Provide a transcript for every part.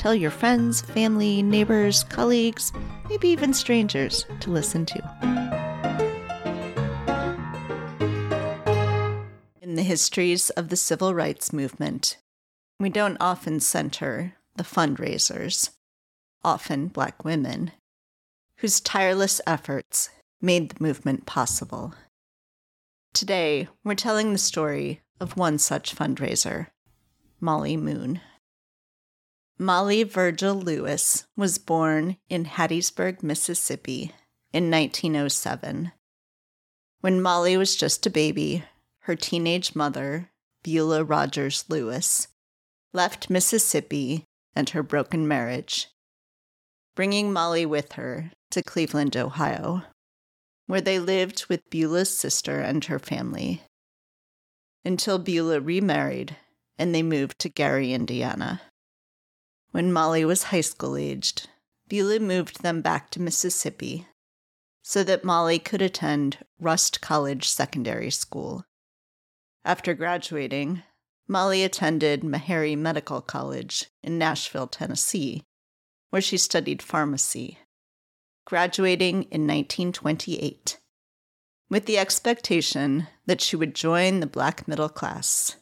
Tell your friends, family, neighbors, colleagues, maybe even strangers to listen to. In the histories of the civil rights movement, we don't often center the fundraisers, often black women, whose tireless efforts made the movement possible. Today, we're telling the story of one such fundraiser, Mollie Moon. Mollie Virgil Lewis was born in Hattiesburg, Mississippi in 1907. When Mollie was just a baby, her teenage mother, Beulah Rogers Lewis, left Mississippi and her broken marriage, bringing Mollie with her to Cleveland, Ohio, where they lived with Beulah's sister and her family, until Beulah remarried and they moved to Gary, Indiana. When Mollie was high school aged, Beulah moved them back to Mississippi so that Mollie could attend Rust College Secondary School. After graduating, Mollie attended Meharry Medical College in Nashville, Tennessee, where she studied pharmacy, graduating in 1928, with the expectation that she would join the black middle class.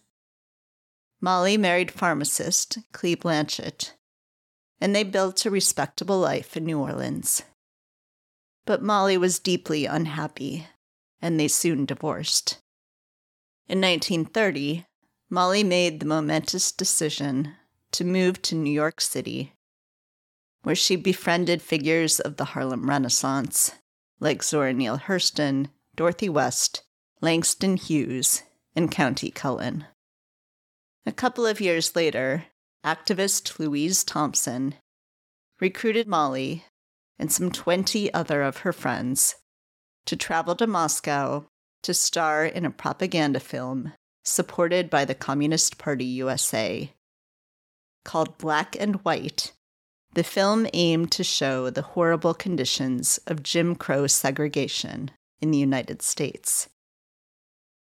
Mollie married pharmacist Clee Blanchett and they built a respectable life in New Orleans. But Mollie was deeply unhappy, and they soon divorced. In 1930, Mollie made the momentous decision to move to New York City, where she befriended figures of the Harlem Renaissance, like Zora Neale Hurston, Dorothy West, Langston Hughes, and Countee Cullen. A couple of years later, activist Louise Thompson recruited Mollie and some 20 other of her friends to travel to Moscow to star in a propaganda film supported by the Communist Party USA. Called Black and White, the film aimed to show the horrible conditions of Jim Crow segregation in the United States.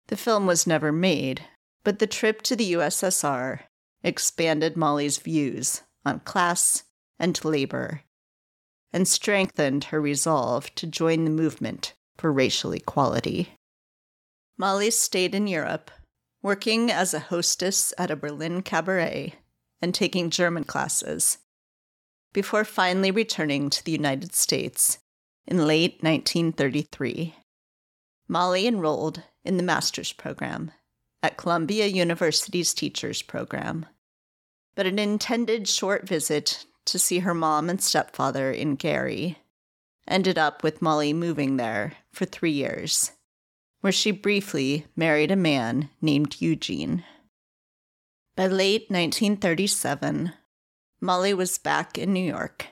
The film was never made, but the trip to the USSR expanded Mollie's views on class and labor, and strengthened her resolve to join the movement for racial equality. Mollie stayed in Europe, working as a hostess at a Berlin cabaret and taking German classes, before finally returning to the United States in late 1933. Mollie enrolled in the master's program at Columbia University's Teachers Program but an intended short visit to see her mom and stepfather in Gary ended up with Mollie moving there for three years, where she briefly married a man named Eugene. By late 1937, Mollie was back in New York,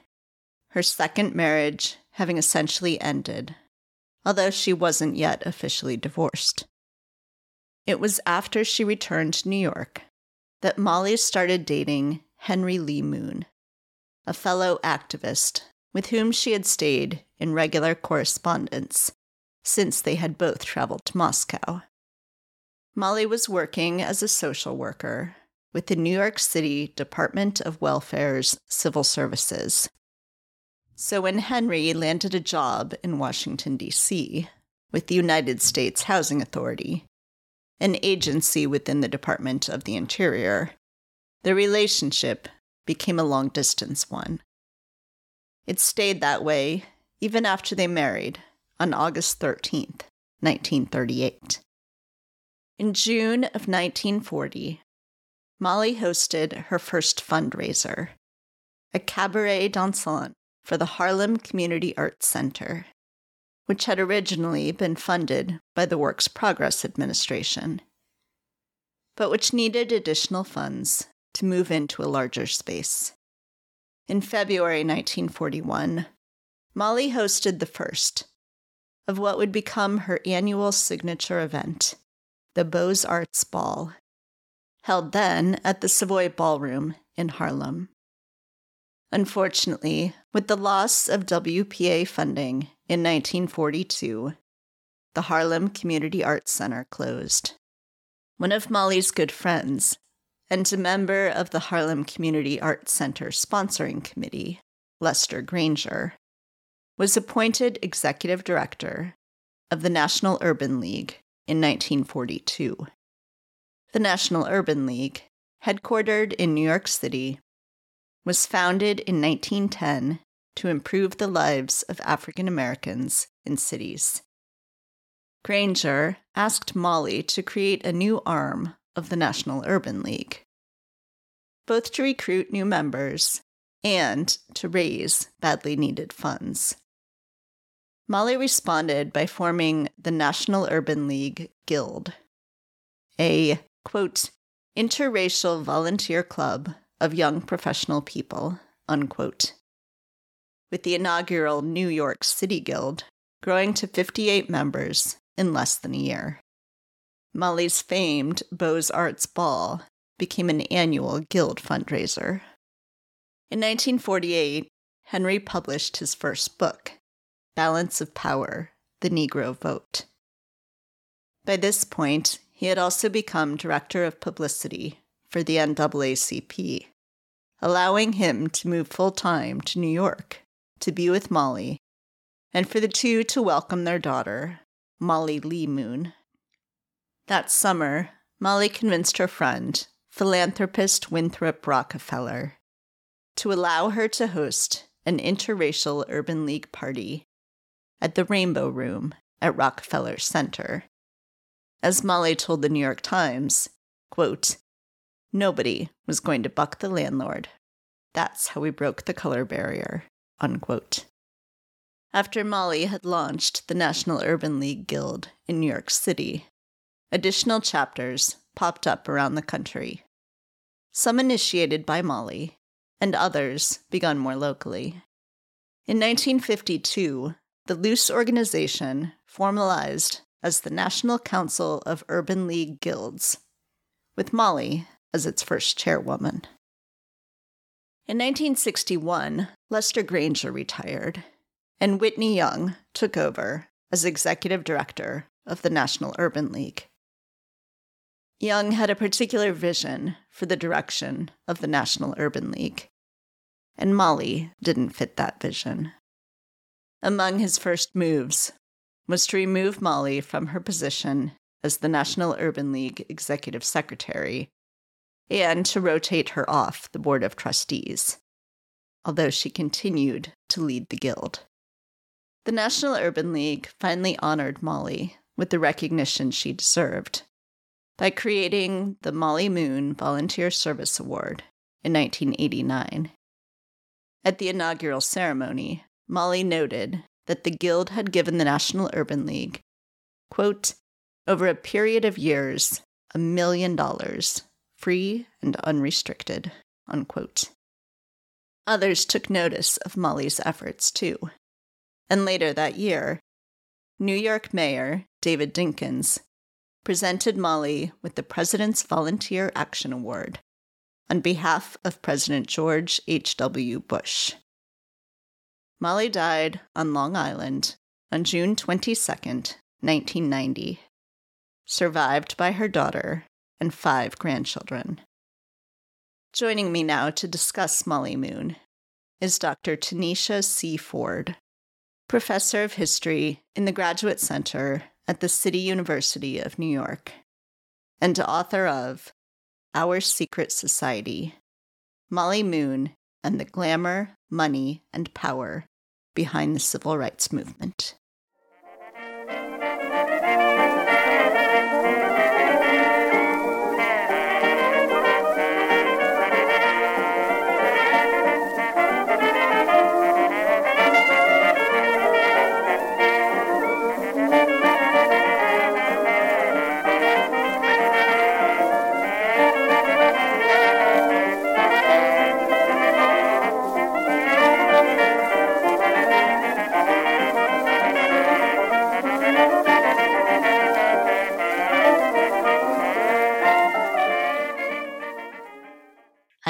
her second marriage having essentially ended, although she wasn't yet officially divorced. It was after she returned to New York that Mollie started dating Henry Lee Moon, a fellow activist with whom she had stayed in regular correspondence since they had both traveled to Moscow. Mollie was working as a social worker with the New York City Department of Welfare's Civil Services. So when Henry landed a job in Washington, D.C., with the United States Housing Authority, an agency within the Department of the Interior, the relationship became a long distance one. It stayed that way even after they married on August 13th, 1938. In June of 1940, Mollie hosted her first fundraiser, a cabaret dansant for the Harlem Community Arts Center which had originally been funded by the Works Progress Administration, but which needed additional funds to move into a larger space. in February 1941, Mollie hosted the first of what would become her annual signature event, the Beaux Arts Ball, held then at the Savoy Ballroom in Harlem. Unfortunately, with the loss of WPA funding in 1942, the Harlem Community Arts Center closed. One of Mollie's good friends, and a member of the Harlem Community Arts Center sponsoring committee, Lester Granger, was appointed executive director of the National Urban League in 1942. The National Urban League, headquartered in New York City, was founded in 1910 to improve the lives of African Americans in cities. Granger asked Mollie to create a new arm of the National Urban League, both to recruit new members and to raise badly needed funds. Mollie responded by forming the National Urban League Guild, a, quote, interracial volunteer club of young professional people, unquote. With the inaugural New York City Guild growing to 58 members in less than a year. Mollie's famed Beaux Arts Ball became an annual guild fundraiser. In 1948, Henry published his first book, Balance of Power The Negro Vote. By this point, he had also become director of publicity for the NAACP, allowing him to move full time to New York to be with Mollie and for the two to welcome their daughter, Mollie Lee Moon. That summer, Mollie convinced her friend, philanthropist Winthrop Rockefeller, to allow her to host an interracial urban league party at the Rainbow Room at Rockefeller Center. As Mollie told the New York Times, quote, Nobody was going to buck the landlord. That's how we broke the color barrier. Unquote. After Mollie had launched the National Urban League Guild in New York City, additional chapters popped up around the country. Some initiated by Mollie, and others begun more locally. In 1952, the loose organization formalized as the National Council of Urban League Guilds, with Mollie as its first chairwoman. In 1961, Lester Granger retired and Whitney Young took over as executive director of the National Urban League. Young had a particular vision for the direction of the National Urban League, and Mollie didn't fit that vision. Among his first moves was to remove Mollie from her position as the National Urban League executive secretary and to rotate her off the board of trustees, although she continued to lead the guild. The National Urban League finally honored Mollie with the recognition she deserved by creating the Mollie Moon Volunteer Service Award in 1989. At the inaugural ceremony, Mollie noted that the Guild had given the National Urban League, quote, over a period of years, a million dollars, free and unrestricted, unquote. Others took notice of Mollie's efforts, too and later that year, New York Mayor David Dinkins presented Mollie with the President's Volunteer Action Award on behalf of President George H.W. Bush. Mollie died on Long Island on June 22, 1990, survived by her daughter and five grandchildren. Joining me now to discuss Mollie Moon is Dr. Tanisha C. Ford, professor of history in the Graduate Center at the City University of New York, and author of Our Secret Society Mollie Moon and the Glamour, Money, and Power Behind the Civil Rights Movement.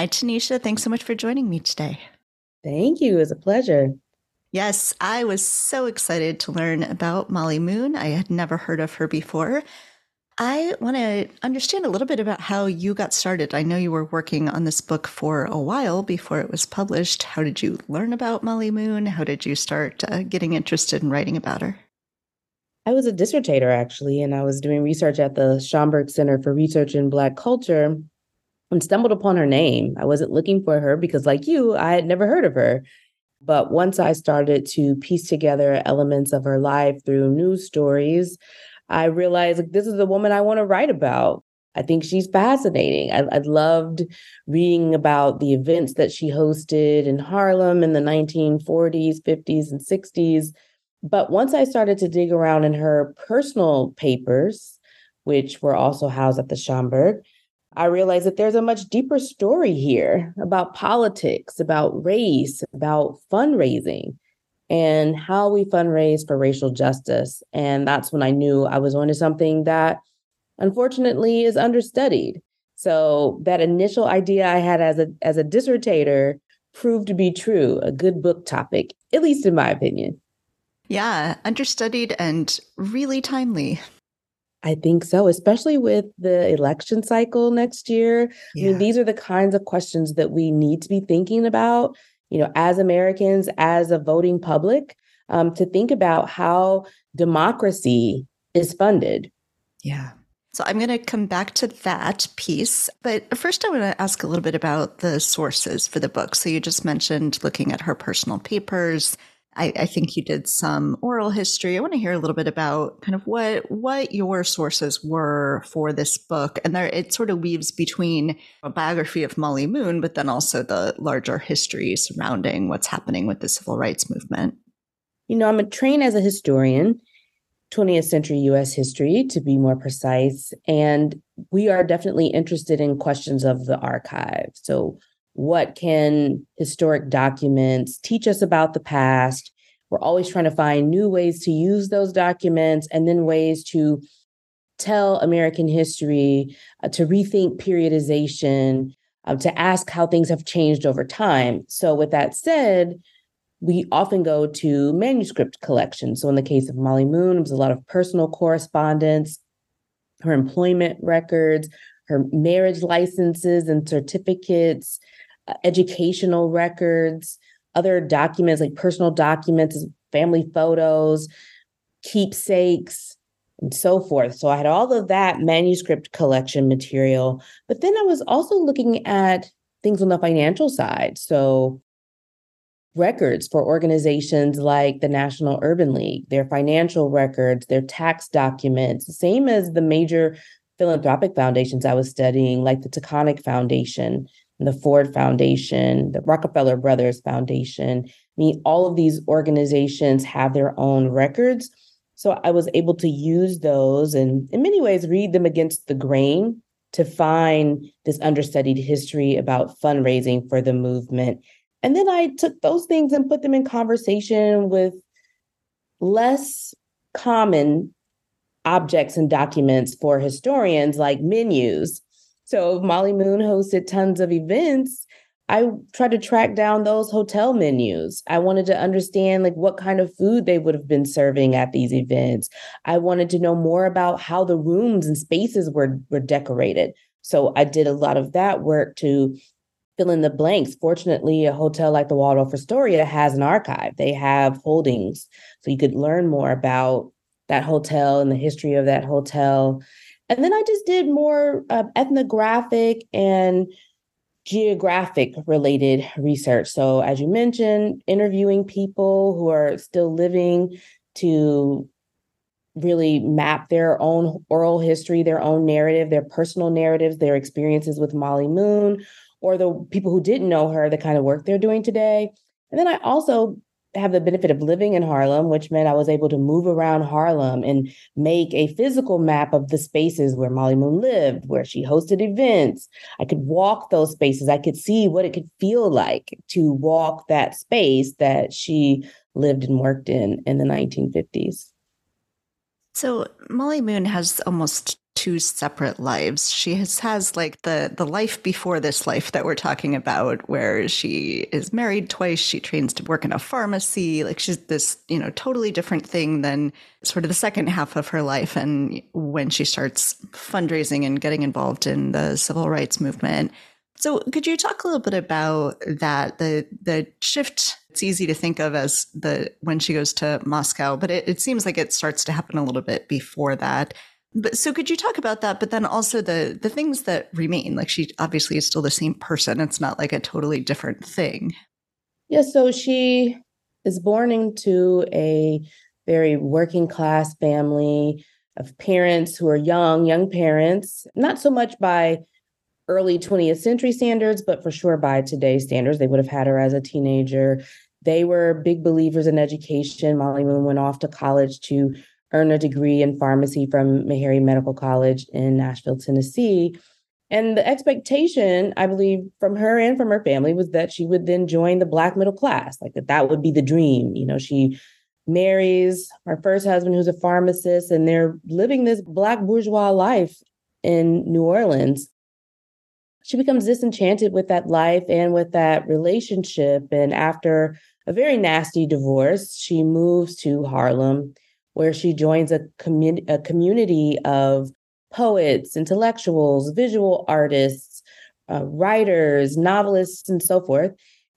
Hi, Tanisha. Thanks so much for joining me today. Thank you. It was a pleasure. Yes, I was so excited to learn about Mollie Moon. I had never heard of her before. I want to understand a little bit about how you got started. I know you were working on this book for a while before it was published. How did you learn about Mollie Moon? How did you start uh, getting interested in writing about her? I was a dissertator actually, and I was doing research at the Schomburg Center for Research in Black Culture and stumbled upon her name. I wasn't looking for her because, like you, I had never heard of her. But once I started to piece together elements of her life through news stories, I realized like, this is the woman I want to write about. I think she's fascinating. I, I loved reading about the events that she hosted in Harlem in the 1940s, 50s, and 60s. But once I started to dig around in her personal papers, which were also housed at the Schomburg, I realized that there's a much deeper story here about politics, about race, about fundraising, and how we fundraise for racial justice. And that's when I knew I was onto something that unfortunately is understudied. So that initial idea I had as a as a dissertator proved to be true, a good book topic, at least in my opinion. Yeah, understudied and really timely. I think so, especially with the election cycle next year. Yeah. I mean, these are the kinds of questions that we need to be thinking about, you know, as Americans, as a voting public, um, to think about how democracy is funded. Yeah. So I'm going to come back to that piece. But first, I want to ask a little bit about the sources for the book. So you just mentioned looking at her personal papers, I, I, think you did some oral history. I want to hear a little bit about kind of what what your sources were for this book, and there it sort of weaves between a biography of Mollie Moon, but then also the larger history surrounding what's happening with the civil rights movement. You know, I'm trained as a historian, 20th century U.S. history to be more precise, and we are definitely interested in questions of the archive. So what can historic documents teach us about the past? We're always trying to find new ways to use those documents and then ways to tell American history, uh, to rethink periodization, uh, to ask how things have changed over time. So, with that said, we often go to manuscript collections. So, in the case of Mollie Moon, it was a lot of personal correspondence, her employment records, her marriage licenses and certificates, Uh, educational records, other documents like personal documents, family photos, keepsakes, and so forth. So I had all of that manuscript collection material. But then I was also looking at things on the financial side. So records for organizations like the National Urban League, their financial records, their tax documents, same as the major philanthropic foundations I was studying, like the Taconic Foundation the Ford Foundation, the Rockefeller Brothers Foundation. I mean, all of these organizations have their own records. So I was able to use those and, in many ways, read them against the grain to find this understudied history about fundraising for the movement. And then I took those things and put them in conversation with less common objects and documents for historians like menus so Mollie Moon hosted tons of events. I tried to track down those hotel menus. I wanted to understand like what kind of food they would have been serving at these events. I wanted to know more about how the rooms and spaces were were decorated. So I did a lot of that work to fill in the blanks. Fortunately, a hotel like the Waldorf Astoria has an archive. They have holdings, so you could learn more about that hotel and the history of that hotel. And then I just did more uh, ethnographic and geographic related research. So, as you mentioned, interviewing people who are still living to really map their own oral history, their own narrative, their personal narratives, their experiences with Mollie Moon, or the people who didn't know her, the kind of work they're doing today. And then I also have the benefit of living in Harlem, which meant I was able to move around Harlem and make a physical map of the spaces where Mollie Moon lived, where she hosted events. I could walk those spaces. I could see what it could feel like to walk that space that she lived and worked in in the 1950s. So, Mollie Moon has almost two separate lives. She has, has like the the life before this life that we're talking about, where she is married twice. She trains to work in a pharmacy. Like she's this, you know, totally different thing than sort of the second half of her life. And when she starts fundraising and getting involved in the civil rights movement. So could you talk a little bit about that? The the shift it's easy to think of as the when she goes to Moscow, but it, it seems like it starts to happen a little bit before that. But so could you talk about that? But then also the the things that remain. Like she obviously is still the same person. It's not like a totally different thing. Yeah. So she is born into a very working class family of parents who are young, young parents, not so much by early 20th century standards, but for sure by today's standards. They would have had her as a teenager. They were big believers in education. Mollie Moon went off to college to earn a degree in pharmacy from Meharry Medical College in Nashville, Tennessee. And the expectation, I believe, from her and from her family was that she would then join the Black middle class, like that that would be the dream. You know, she marries her first husband, who's a pharmacist, and they're living this Black bourgeois life in New Orleans. She becomes disenchanted with that life and with that relationship. And after a very nasty divorce, she moves to Harlem where she joins a, commun- a community of poets, intellectuals, visual artists, uh, writers, novelists, and so forth.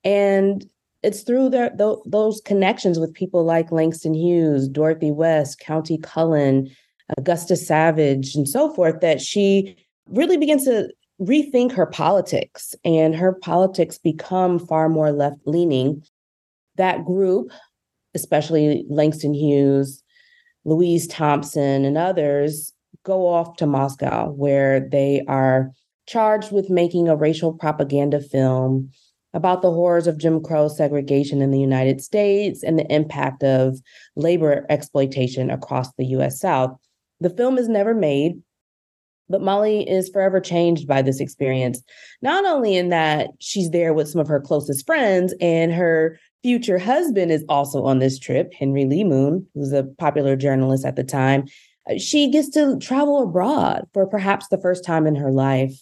And it's through their, th- those connections with people like Langston Hughes, Dorothy West, Countee Cullen, Augusta Savage, and so forth that she really begins to rethink her politics and her politics become far more left leaning. That group, especially Langston Hughes, Louise Thompson, and others go off to Moscow, where they are charged with making a racial propaganda film about the horrors of Jim Crow segregation in the United States and the impact of labor exploitation across the US South. The film is never made, but Mollie is forever changed by this experience, not only in that she's there with some of her closest friends and her future husband is also on this trip, Henry Lee Moon, who's a popular journalist at the time. Uh, she gets to travel abroad for perhaps the first time in her life.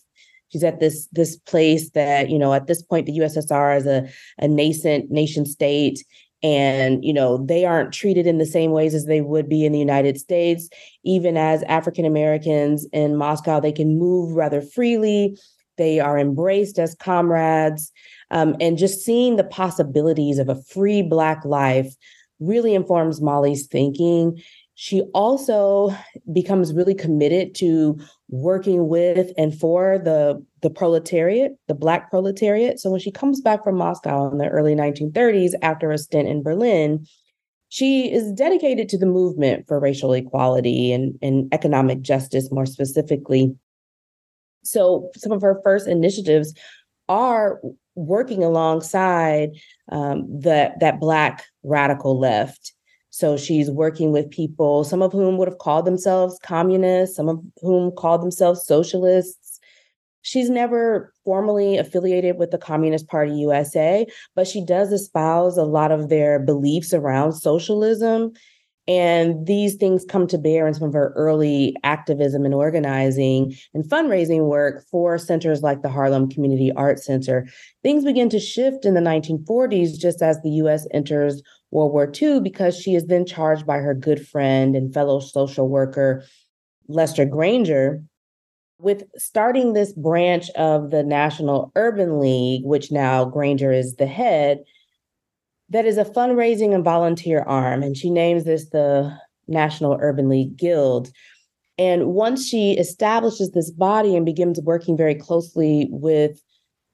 She's at this this place that you know at this point the USSR is a, a nascent nation state, and you know they aren't treated in the same ways as they would be in the United States. Even as African Americans in Moscow, they can move rather freely. They are embraced as comrades um, and just seeing the possibilities of a free Black life really informs Mollie's thinking. She also becomes really committed to working with and for the, the proletariat, the Black proletariat. So when she comes back from Moscow in the early 1930s after a stint in Berlin, she is dedicated to the movement for racial equality and, and economic justice more specifically. So some of her first initiatives are working alongside um, the, that Black radical left. So she's working with people, some of whom would have called themselves communists, some of whom called themselves socialists. She's never formally affiliated with the Communist Party USA, but she does espouse a lot of their beliefs around socialism and these things come to bear in some of her early activism and organizing and fundraising work for centers like the Harlem Community Arts Center. Things begin to shift in the 1940s just as the US enters World War II because she is then charged by her good friend and fellow social worker, Lester Granger, with starting this branch of the National Urban League, which now Granger is the head that is a fundraising and volunteer arm. And she names this the National Urban League Guild. And once she establishes this body and begins working very closely with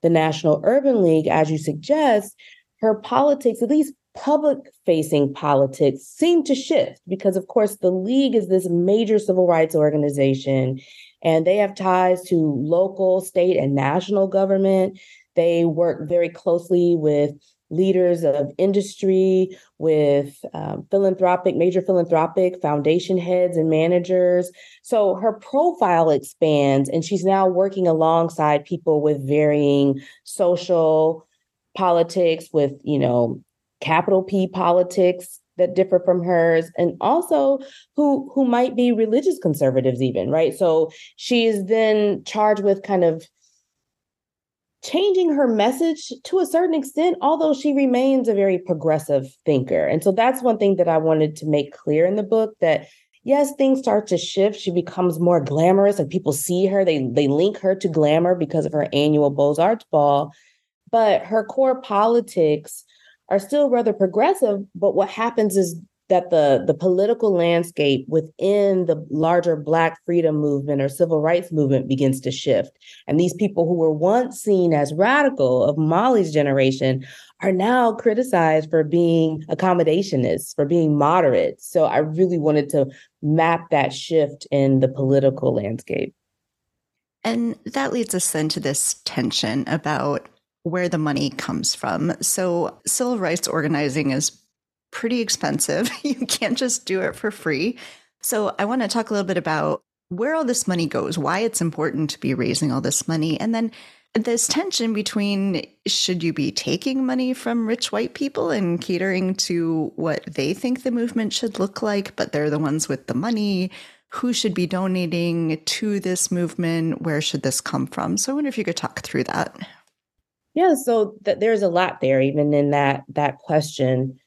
the National Urban League, as you suggest, her politics, at least public facing politics, seem to shift because, of course, the League is this major civil rights organization and they have ties to local, state, and national government. They work very closely with leaders of industry, with um, philanthropic, major philanthropic foundation heads and managers. So her profile expands, and she's now working alongside people with varying social politics, with, you know, capital P politics, that differ from hers and also who who might be religious conservatives even right so she is then charged with kind of changing her message to a certain extent although she remains a very progressive thinker. And so that's one thing that i wanted to make clear in the book that yes things start to shift. She becomes more glamorous like people see her. They they link her to glamour because of her annual beaux arts ball. But her core politics are still rather progressive. But what happens is that the the political landscape within the larger black freedom movement or civil rights movement begins to shift. And these people who were once seen as radical of mollie's generation are now criticized for being accommodationists for being moderate. So i really wanted to map that shift in the political landscape. And that leads us then to this tension about where the money comes from. So, civil rights organizing is pretty expensive. you can't just do it for free. So, I want to talk a little bit about where all this money goes, why it's important to be raising all this money, and then this tension between should you be taking money from rich white people and catering to what they think the movement should look like, but they're the ones with the money? Who should be donating to this movement? Where should this come from? So I wonder if you could talk through that. Yeah, so th- there's a lot there, even in that that question.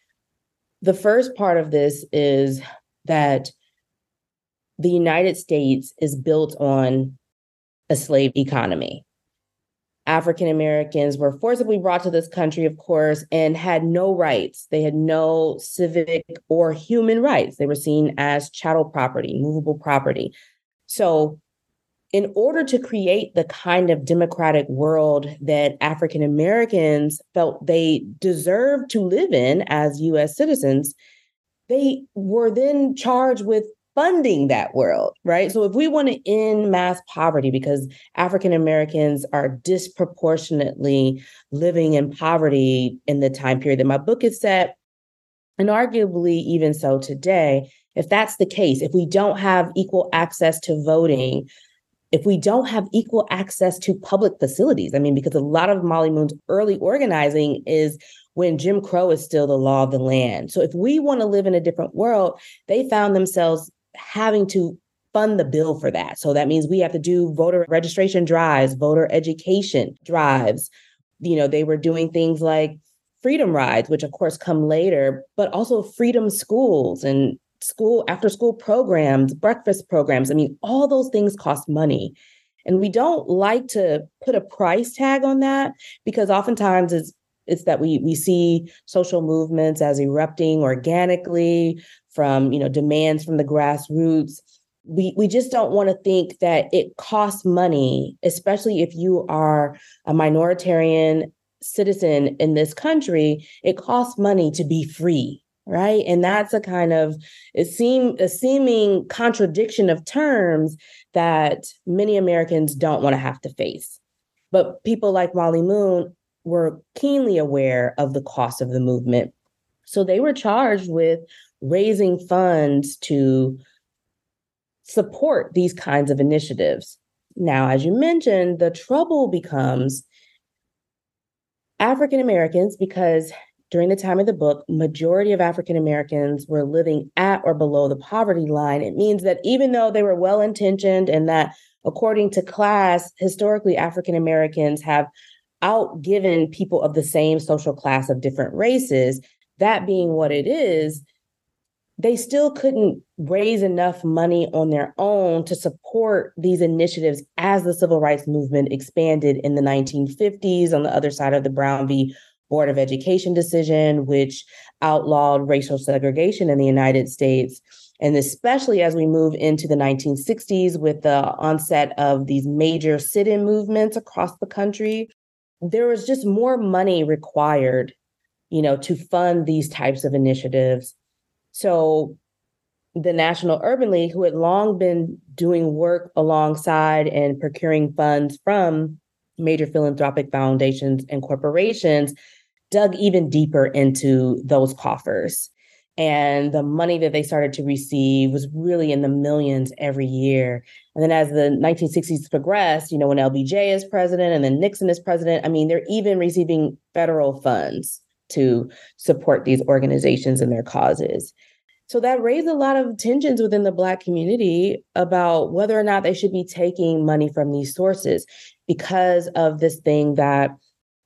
The first part of this is that the United States is built on a slave economy. African Americans were forcibly brought to this country, of course, and had no rights. They had no civic or human rights. They were seen as chattel property, movable property. So in order to create the kind of democratic world that African Americans felt they deserved to live in as US citizens, they were then charged with funding that world, right? So if we want to end mass poverty because African Americans are disproportionately living in poverty in the time period that my book is set, and arguably even so today, if that's the case, if we don't have equal access to voting, if we don't have equal access to public facilities, I mean, because a lot of Mollie Moon's early organizing is when Jim Crow is still the law of the land. So if we want to live in a different world, they found themselves having to fund the bill for that. So that means we have to do voter registration drives, voter education drives. You know, they were doing things like freedom rides, which of course come later, but also freedom schools and school after school programs, breakfast programs. I mean, all those things cost money. And we don't like to put a price tag on that because oftentimes it's it's that we we see social movements as erupting organically from you know demands from the grassroots we we just don't want to think that it costs money especially if you are a minoritarian citizen in this country it costs money to be free right? And that's a kind of it seem a seeming contradiction of terms that many americans don't want to have to face. But people like mollie moon were keenly aware of the cost of the movement. So they were charged with raising funds to support these kinds of initiatives. Now as you mentioned the trouble becomes african americans because during the time of the book, majority of African Americans were living at or below the poverty line. It means that even though they were well intentioned and that according to class, historically African Americans have outgiven people of the same social class of different races, that being what it is, they still couldn't raise enough money on their own to support these initiatives as the civil rights movement expanded in the 1950s on the other side of the Brown v. Board of Education decision, which outlawed racial segregation in the United States. And especially as we move into the 1960s with the onset of these major sit in movements across the country, there was just more money required, you know, to fund these types of initiatives. So the National Urban League, who had long been doing work alongside and procuring funds from major philanthropic foundations and corporations, dug even deeper into those coffers. And the money that they started to receive was really in the millions every year. And then as the 1960s progressed, you know, when LBJ is president and then Nixon is president, I mean, they're even receiving federal funds to support these organizations and their causes. So that raised a lot of tensions within the Black community about whether or not they should be taking money from these sources because of this thing that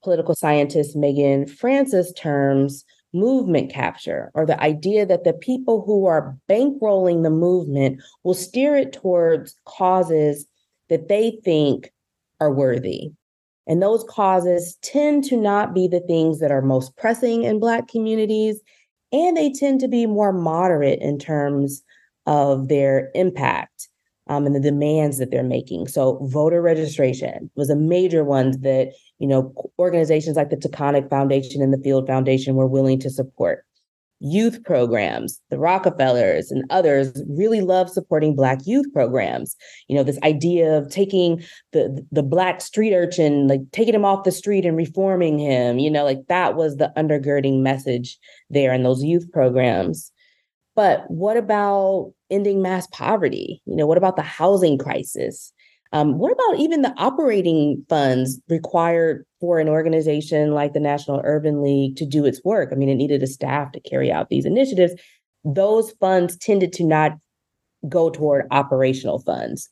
political scientist Megan Francis terms movement capture, or the idea that the people who are bankrolling the movement will steer it towards causes that they think are worthy. And those causes tend to not be the things that are most pressing in Black communities, and they tend to be more moderate in terms of their impact um, and the demands that they're making. So, voter registration was a major one that you know organizations like the Taconic Foundation and the Field Foundation were willing to support. Youth programs, the Rockefellers and others really love supporting Black youth programs. You know, this idea of taking the the Black street urchin, like taking him off the street and reforming him. You know, like that was the undergirding message there in those youth programs. But what about ending mass poverty? You know, what about the housing crisis? Um, what about even the operating funds required for an organization like the National Urban League to do its work? I mean, it needed a staff to carry out these initiatives. Those funds tended to not go toward operational funds.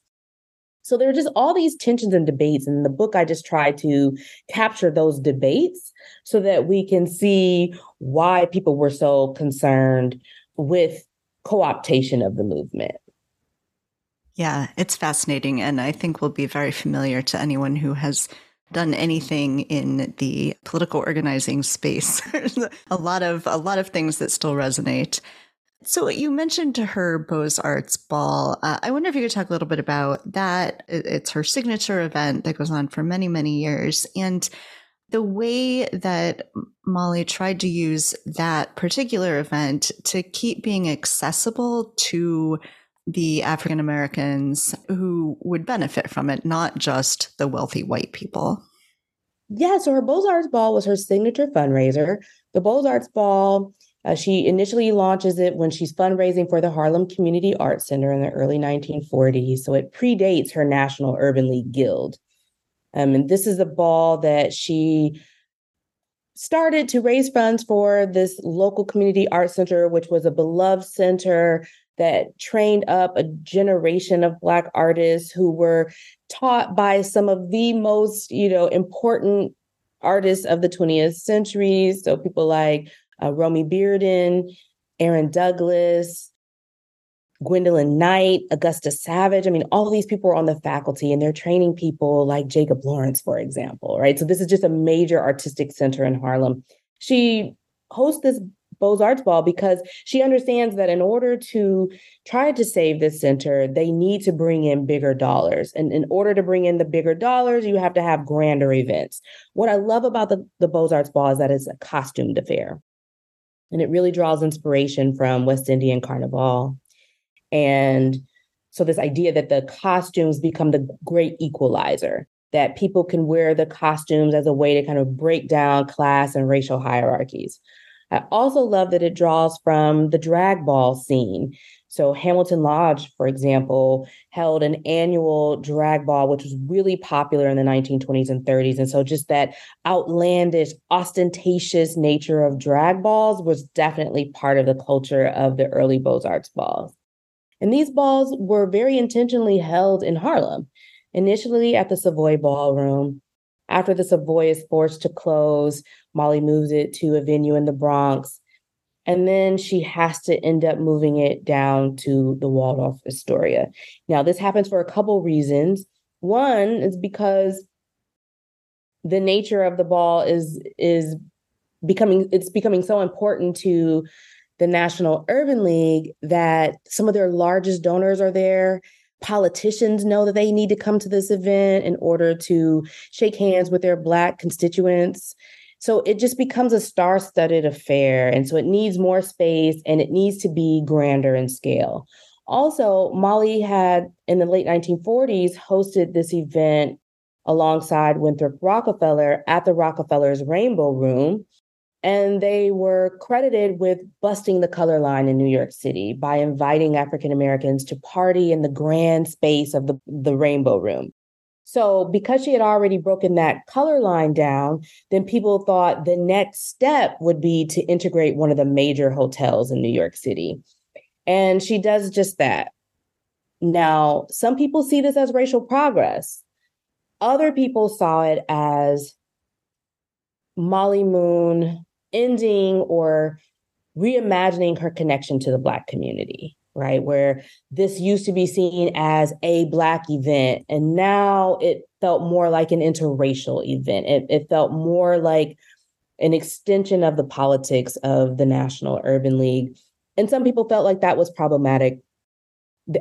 So there are just all these tensions and debates. And in the book, I just try to capture those debates so that we can see why people were so concerned with co-optation of the movement. Yeah, it's fascinating and I think will be very familiar to anyone who has done anything in the political organizing space. a lot of a lot of things that still resonate. So you mentioned to her Beaux Arts Ball. Uh, I wonder if you could talk a little bit about that. It's her signature event that goes on for many, many years. And the way that Mollie tried to use that particular event to keep being accessible to the African Americans who would benefit from it, not just the wealthy white people. Yeah, so her Beaux Arts Ball was her signature fundraiser. The Beaux Arts Ball, uh, she initially launches it when she's fundraising for the Harlem Community Arts Center in the early 1940s. So it predates her National Urban League Guild. Um, and this is a ball that she started to raise funds for this local community art center, which was a beloved center that trained up a generation of Black artists who were taught by some of the most, you know, important artists of the 20th century. So people like uh, Romie Bearden, Aaron Douglas, Gwendolyn Knight, Augusta Savage. I mean, all these people are on the faculty and they're training people like Jacob Lawrence, for example, right? So this is just a major artistic center in Harlem. She hosts this Beaux Arts Ball because she understands that in order to try to save this center, they need to bring in bigger dollars. And in order to bring in the bigger dollars, you have to have grander events. What I love about the, the Beaux Arts Ball is that it's a costumed affair. And it really draws inspiration from West Indian Carnival and so, this idea that the costumes become the great equalizer, that people can wear the costumes as a way to kind of break down class and racial hierarchies. I also love that it draws from the drag ball scene. So, Hamilton Lodge, for example, held an annual drag ball, which was really popular in the 1920s and 30s. And so, just that outlandish, ostentatious nature of drag balls was definitely part of the culture of the early Beaux Arts balls. And these balls were very intentionally held in Harlem, initially at the Savoy Ballroom. After the Savoy is forced to close, Mollie moves it to a venue in the Bronx. And then she has to end up moving it down to the Waldorf Astoria. Now, this happens for a couple reasons. One is because the nature of the ball is is becoming it's becoming so important to the National Urban League that some of their largest donors are there. Politicians know that they need to come to this event in order to shake hands with their Black constituents. So it just becomes a star studded affair. And so it needs more space and it needs to be grander in scale. Also, Mollie had in the late 1940s hosted this event alongside Winthrop Rockefeller at the Rockefeller's Rainbow Room, and they were credited with busting the color line in New York City by inviting African Americans to party in the grand space of the, the Rainbow Room. So, because she had already broken that color line down, then people thought the next step would be to integrate one of the major hotels in New York City. And she does just that. Now, some people see this as racial progress. Other people saw it as Mollie Moon ending or reimagining her connection to the Black community, right? Where this used to be seen as a Black event, and now it felt more like an interracial event. It, it felt more like an extension of the politics of the National Urban League. And some people felt like that was problematic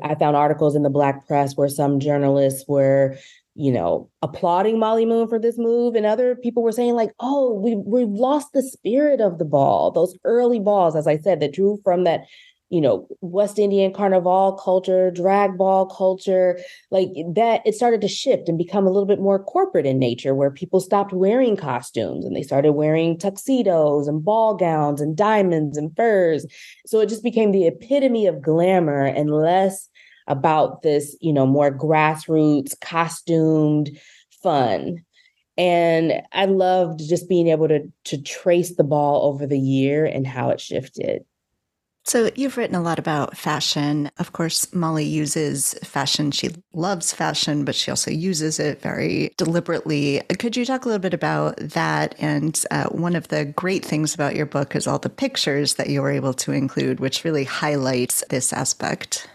I found articles in the Black press where some journalists were, you know, applauding Mollie Moon for this move, and other people were saying like, "Oh, we we've lost the spirit of the ball. Those early balls, as I said, that drew from that you know, West Indian carnival culture, drag ball culture, like that, it started to shift and become a little bit more corporate in nature, where people stopped wearing costumes and they started wearing tuxedos and ball gowns and diamonds and furs. So it just became the epitome of glamour and less about this, you know, more grassroots, costumed fun. And I loved just being able to to trace the ball over the year and how it shifted. So, you've written a lot about fashion. Of course, Mollie uses fashion. She loves fashion, but she also uses it very deliberately. Could you talk a little bit about that? And uh, one of the great things about your book is all the pictures that you were able to include, which really highlights this aspect.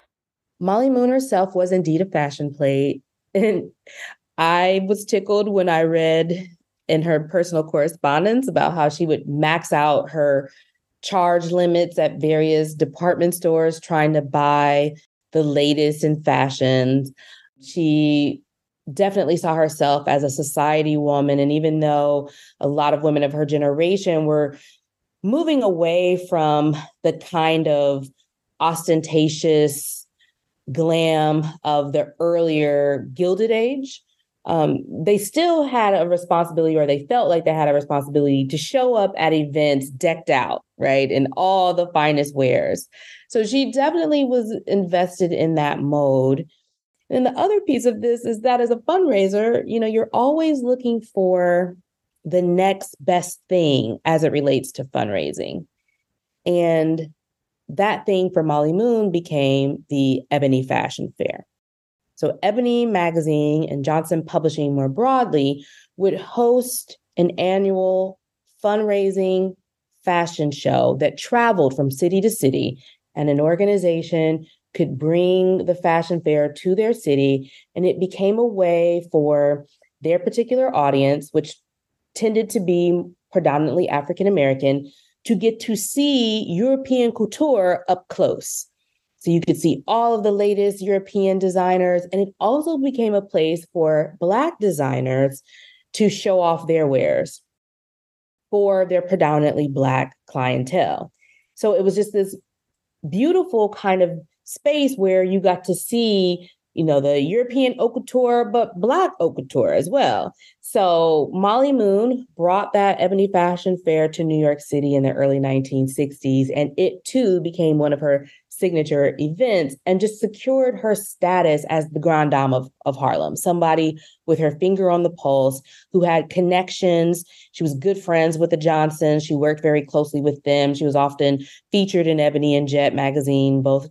Mollie Moon herself was indeed a fashion plate. And I was tickled when I read in her personal correspondence about how she would max out her charge limits at various department stores trying to buy the latest in fashions. She definitely saw herself as a society woman. And even though a lot of women of her generation were moving away from the kind of ostentatious glam of the earlier Gilded Age, um, they still had a responsibility, or they felt like they had a responsibility to show up at events decked out, right, in all the finest wares. So she definitely was invested in that mode. And the other piece of this is that as a fundraiser, you know, you're always looking for the next best thing as it relates to fundraising. And that thing for Mollie Moon became the Ebony Fashion Fair. So, Ebony Magazine and Johnson Publishing more broadly would host an annual fundraising fashion show that traveled from city to city, and an organization could bring the fashion fair to their city. And it became a way for their particular audience, which tended to be predominantly African American, to get to see European couture up close. So you could see all of the latest European designers. And it also became a place for Black designers to show off their wares for their predominantly Black clientele. So it was just this beautiful kind of space where you got to see you know, the European couture, but Black couture as well. So Mollie Moon brought that Ebony Fashion Fair to New York City in the early 1960s, and it too became one of her signature events and just secured her status as the Grand Dame of, of Harlem, somebody with her finger on the pulse who had connections. She was good friends with the Johnsons. She worked very closely with them. She was often featured in Ebony and Jet magazine, both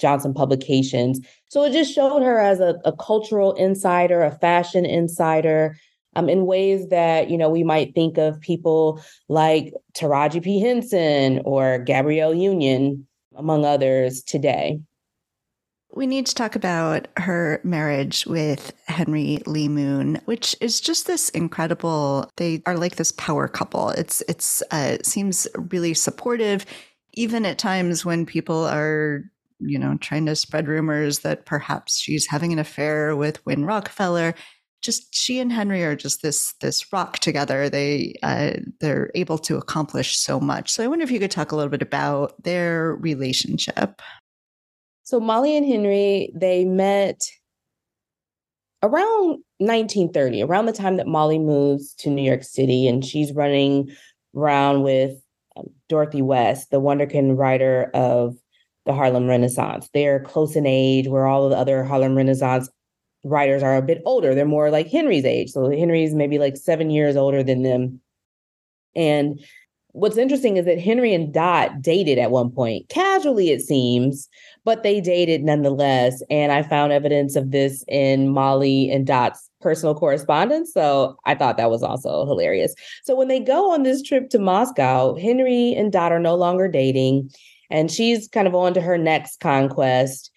Johnson publications. So it just showed her as a, a cultural insider, a fashion insider, um, in ways that you know we might think of people like Taraji P Henson or Gabrielle Union, among others, today. We need to talk about her marriage with Henry Lee Moon, which is just this incredible. They are like this power couple. It's it's uh, seems really supportive, even at times when people are you know, trying to spread rumors that perhaps she's having an affair with Win Rockefeller. Just she and Henry are just this this rock together. They uh, they're able to accomplish so much. So I wonder if you could talk a little bit about their relationship. So Mollie and Henry they met around 1930, around the time that Mollie moves to New York City, and she's running around with um, Dorothy West, the Wonderkin writer of the Harlem Renaissance. They're close in age, where all of the other Harlem Renaissance writers are a bit older. They're more like Henry's age. So Henry's maybe like seven years older than them. And what's interesting is that Henry and Dot dated at one point, casually, it seems, but they dated nonetheless. And I found evidence of this in Mollie and Dot's personal correspondence. So I thought that was also hilarious. So when they go on this trip to Moscow, Henry and Dot are no longer dating, and she's kind of on to her next conquest.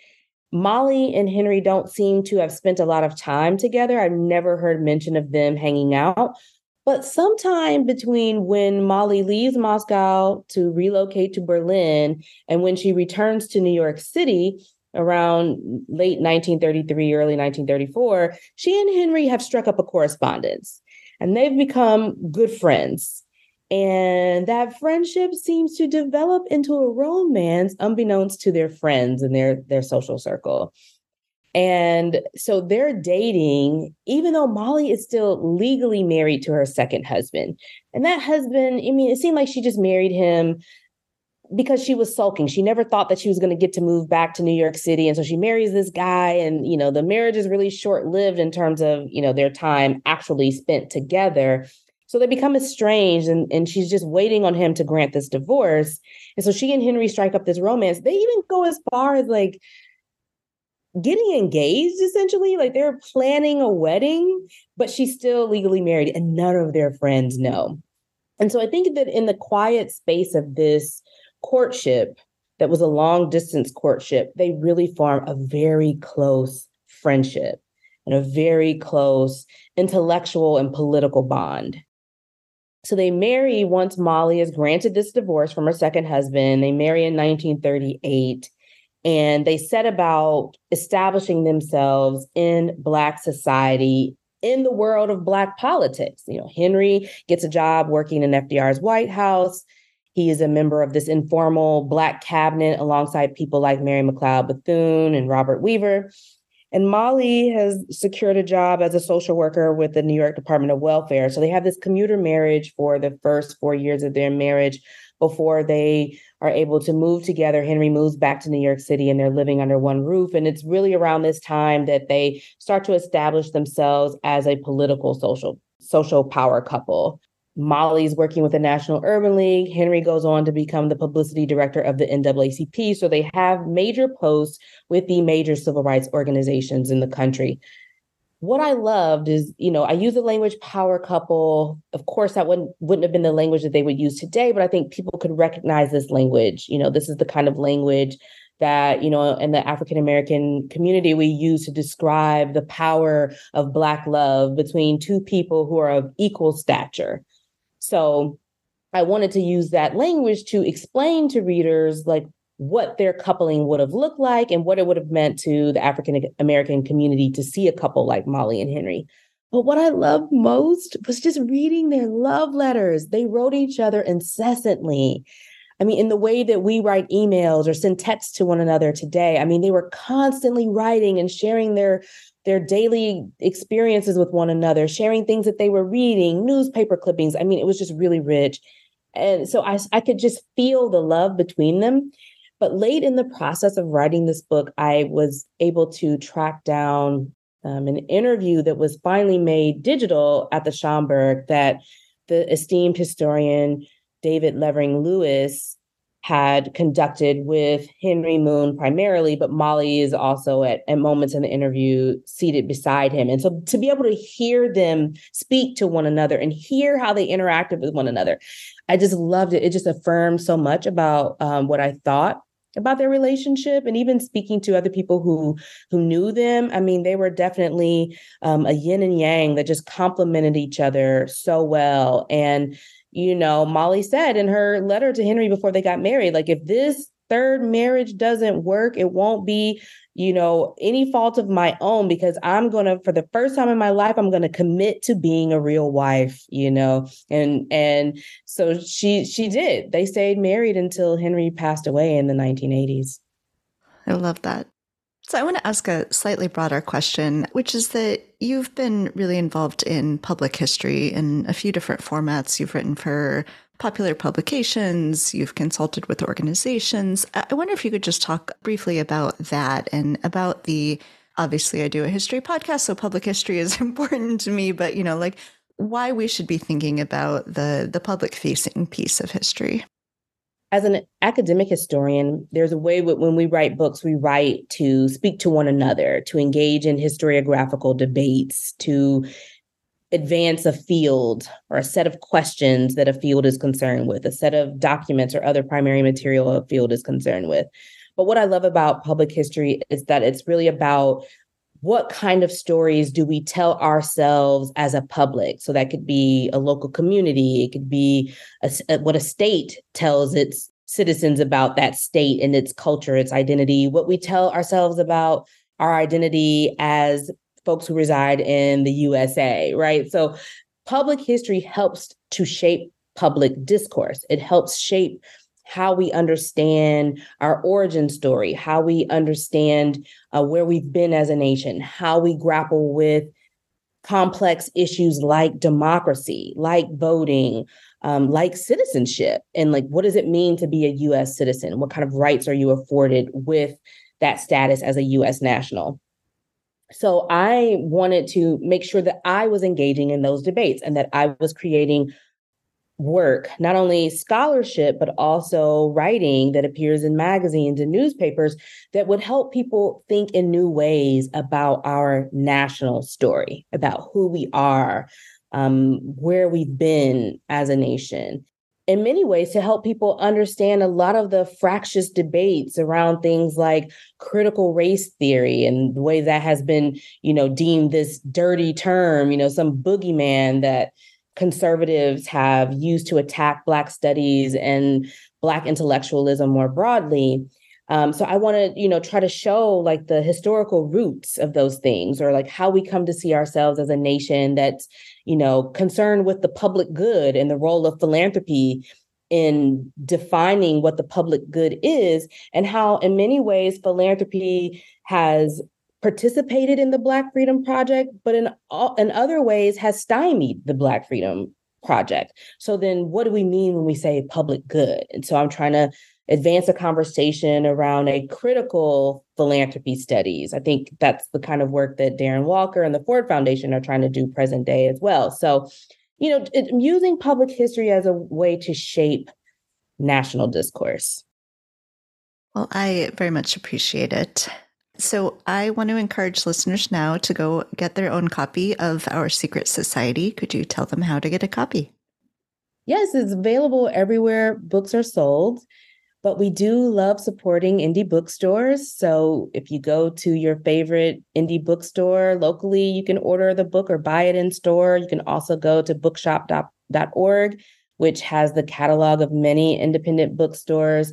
Mollie and Henry don't seem to have spent a lot of time together. I've never heard mention of them hanging out. But sometime between when Mollie leaves Moscow to relocate to Berlin and when she returns to New York City around late 1933, early 1934, she and Henry have struck up a correspondence and they've become good friends. And that friendship seems to develop into a romance unbeknownst to their friends and their, their social circle. And so they're dating, even though Mollie is still legally married to her second husband. And that husband, I mean, it seemed like she just married him because she was sulking. She never thought that she was going to get to move back to New York City. And so she marries this guy. And, you know, the marriage is really short lived in terms of, you know, their time actually spent together. So they become estranged and, and she's just waiting on him to grant this divorce. And so she and Henry strike up this romance. They even go as far as like getting engaged essentially like they're planning a wedding but she's still legally married and none of their friends know and so i think that in the quiet space of this courtship that was a long distance courtship they really form a very close friendship and a very close intellectual and political bond so they marry once mollie is granted this divorce from her second husband they marry in 1938 and they set about establishing themselves in Black society in the world of Black politics. You know, Henry gets a job working in FDR's White House. He is a member of this informal Black cabinet alongside people like Mary McLeod Bethune and Robert Weaver. And Mollie has secured a job as a social worker with the New York Department of Welfare. So they have this commuter marriage for the first four years of their marriage before they are able to move together. Henry moves back to New York City and they're living under one roof. And it's really around this time that they start to establish themselves as a political social social power couple. Mollie's working with the National Urban League. Henry goes on to become the publicity director of the NAACP. So they have major posts with the major civil rights organizations in the country what I loved is, you know, I use the language power couple. Of course, that wouldn't wouldn't have been the language that they would use today, but I think people could recognize this language. You know, this is the kind of language that, you know, in the African American community we use to describe the power of Black love between two people who are of equal stature. So I wanted to use that language to explain to readers like what their coupling would have looked like and what it would have meant to the African American community to see a couple like Mollie and Henry. But what I loved most was just reading their love letters. They wrote each other incessantly. I mean, in the way that we write emails or send texts to one another today, I mean, they were constantly writing and sharing their their daily experiences with one another, sharing things that they were reading, newspaper clippings. I mean, it was just really rich. And so I, I could just feel the love between them. But late in the process of writing this book, I was able to track down um, an interview that was finally made digital at the Schomburg that the esteemed historian David Levering Lewis had conducted with Henry Moon primarily, but Mollie is also at, at moments in the interview seated beside him. And so to be able to hear them speak to one another and hear how they interacted with one another, I just loved it. It just affirmed so much about um, what I thought about their relationship and even speaking to other people who who knew them i mean they were definitely um, a yin and yang that just complemented each other so well and you know mollie said in her letter to henry before they got married like if this third marriage doesn't work it won't be you know, any fault of my own because I'm going to for the first time in my life I'm going to commit to being a real wife, you know. And and so she she did. They stayed married until Henry passed away in the 1980s. I love that. So I want to ask a slightly broader question, which is that you've been really involved in public history in a few different formats. You've written for popular publications, you've consulted with organizations. I wonder if you could just talk briefly about that and about the obviously I do a history podcast, so public history is important to me, but you know, like why we should be thinking about the the public facing piece of history. As an academic historian, there's a way when we write books, we write to speak to one another, to engage in historiographical debates, to advance a field or a set of questions that a field is concerned with, a set of documents or other primary material a field is concerned with. But what I love about public history is that it's really about what kind of stories do we tell ourselves as a public? So that could be a local community, it could be a, what a state tells its citizens about that state and its culture, its identity, what we tell ourselves about our identity as folks who reside in the USA, right? So public history helps to shape public discourse. It helps shape how we understand our origin story, how we understand uh, where we've been as a nation, how we grapple with complex issues like democracy, like voting, um, like citizenship, and like what does it mean to be a US citizen? What kind of rights are you afforded with that status as a US national? So I wanted to make sure that I was engaging in those debates and that I was creating work, not only scholarship, but also writing that appears in magazines and newspapers that would help people think in new ways about our national story, about who we are, um, where we've been as a nation. In many ways, to help people understand a lot of the fractious debates around things like critical race theory and the way that has been, you know, deemed this dirty term, you know, some boogeyman that conservatives have used to attack Black studies and Black intellectualism more broadly. Um, so I want to, you know, try to show like the historical roots of those things, or like how we come to see ourselves as a nation that's, you know, concerned with the public good and the role of philanthropy in defining what the public good is, and how, in many ways, philanthropy has participated in the Black Freedom Project, but in all, in other ways has stymied the Black Freedom Project. So then, what do we mean when we say public good? And so I'm trying to advance a conversation around a critical philanthropy studies. I think that's the kind of work that Darren Walker and the Ford Foundation are trying to do present day as well. So, you know, it, using public history as a way to shape national discourse. Well, I very much appreciate it. So I want to encourage listeners now to go get their own copy of Our Secret Society. Could you tell them how to get a copy? Yes, it's available everywhere books are sold. But we do love supporting indie bookstores. So if you go to your favorite indie bookstore locally, you can order the book or buy it in store. You can also go to bookshop.org, which has the catalog of many independent bookstores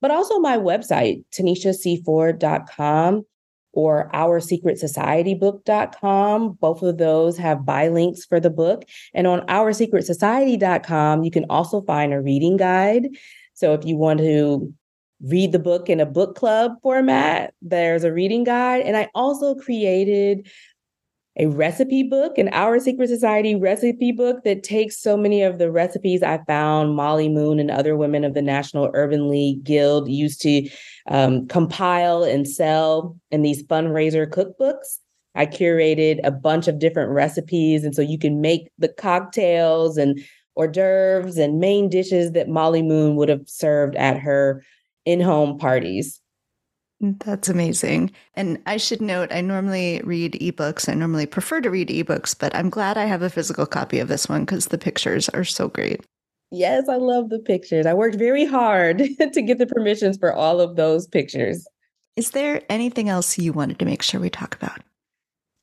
but also my website, tanishacford.com or oursecretsocietybook.com. Both of those have buy links for the book. And on oursecretsociety.com, you can also find a reading guide. So if you want to read the book in a book club format, there's a reading guide. And I also created a recipe book, an Our Secret Society recipe book that takes so many of the recipes I found Mollie Moon and other women of the National Urban League Guild used to um, compile and sell in these fundraiser cookbooks. I curated a bunch of different recipes. And so you can make the cocktails and hors d'oeuvres and main dishes that Mollie Moon would have served at her in home parties. That's amazing. And I should note, I normally read ebooks. I normally prefer to read ebooks, but I'm glad I have a physical copy of this one because the pictures are so great. Yes, I love the pictures. I worked very hard to get the permissions for all of those pictures. Is there anything else you wanted to make sure we talk about?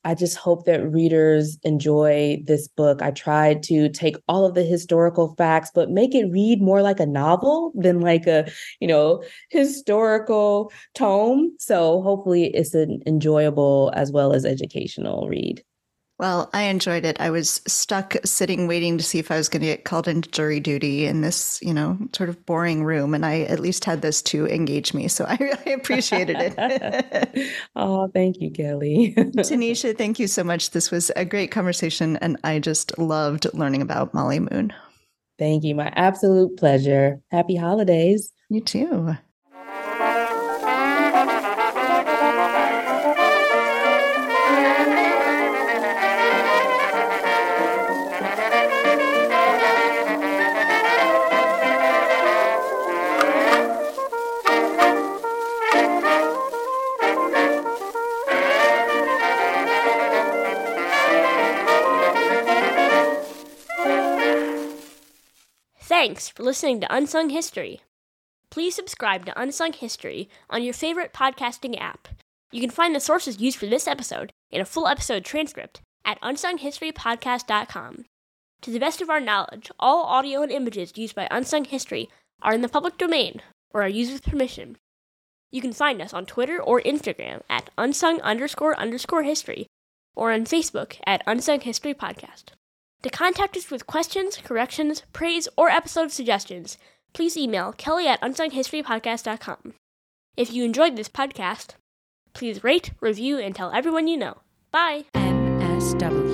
I just hope that readers enjoy this book. I tried to take all of the historical facts, but make it read more like a novel than like a, you know, historical tome. So hopefully it's an enjoyable as well as educational read. Well, I enjoyed it. I was stuck sitting waiting to see if I was going to get called into jury duty in this, you know, sort of boring room. And I at least had this to engage me. So I really appreciated it. oh, thank you, Kelly. Tanisha, thank you so much. This was a great conversation. And I just loved learning about Mollie Moon. Thank you. My absolute pleasure. Happy holidays. You too. Thanks for listening to Unsung History. Please subscribe to Unsung History on your favorite podcasting app. You can find the sources used for this episode and a full episode transcript at unsunghistorypodcast.com. To the best of our knowledge, all audio and images used by Unsung History are in the public domain or are used with permission. You can find us on Twitter or Instagram at unsung underscore underscore history or on Facebook at Unsung History Podcast. To contact us with questions, corrections, praise, or episode suggestions, please email kelly at unsunghistorypodcast.com. If you enjoyed this podcast, please rate, review, and tell everyone you know. Bye! MSW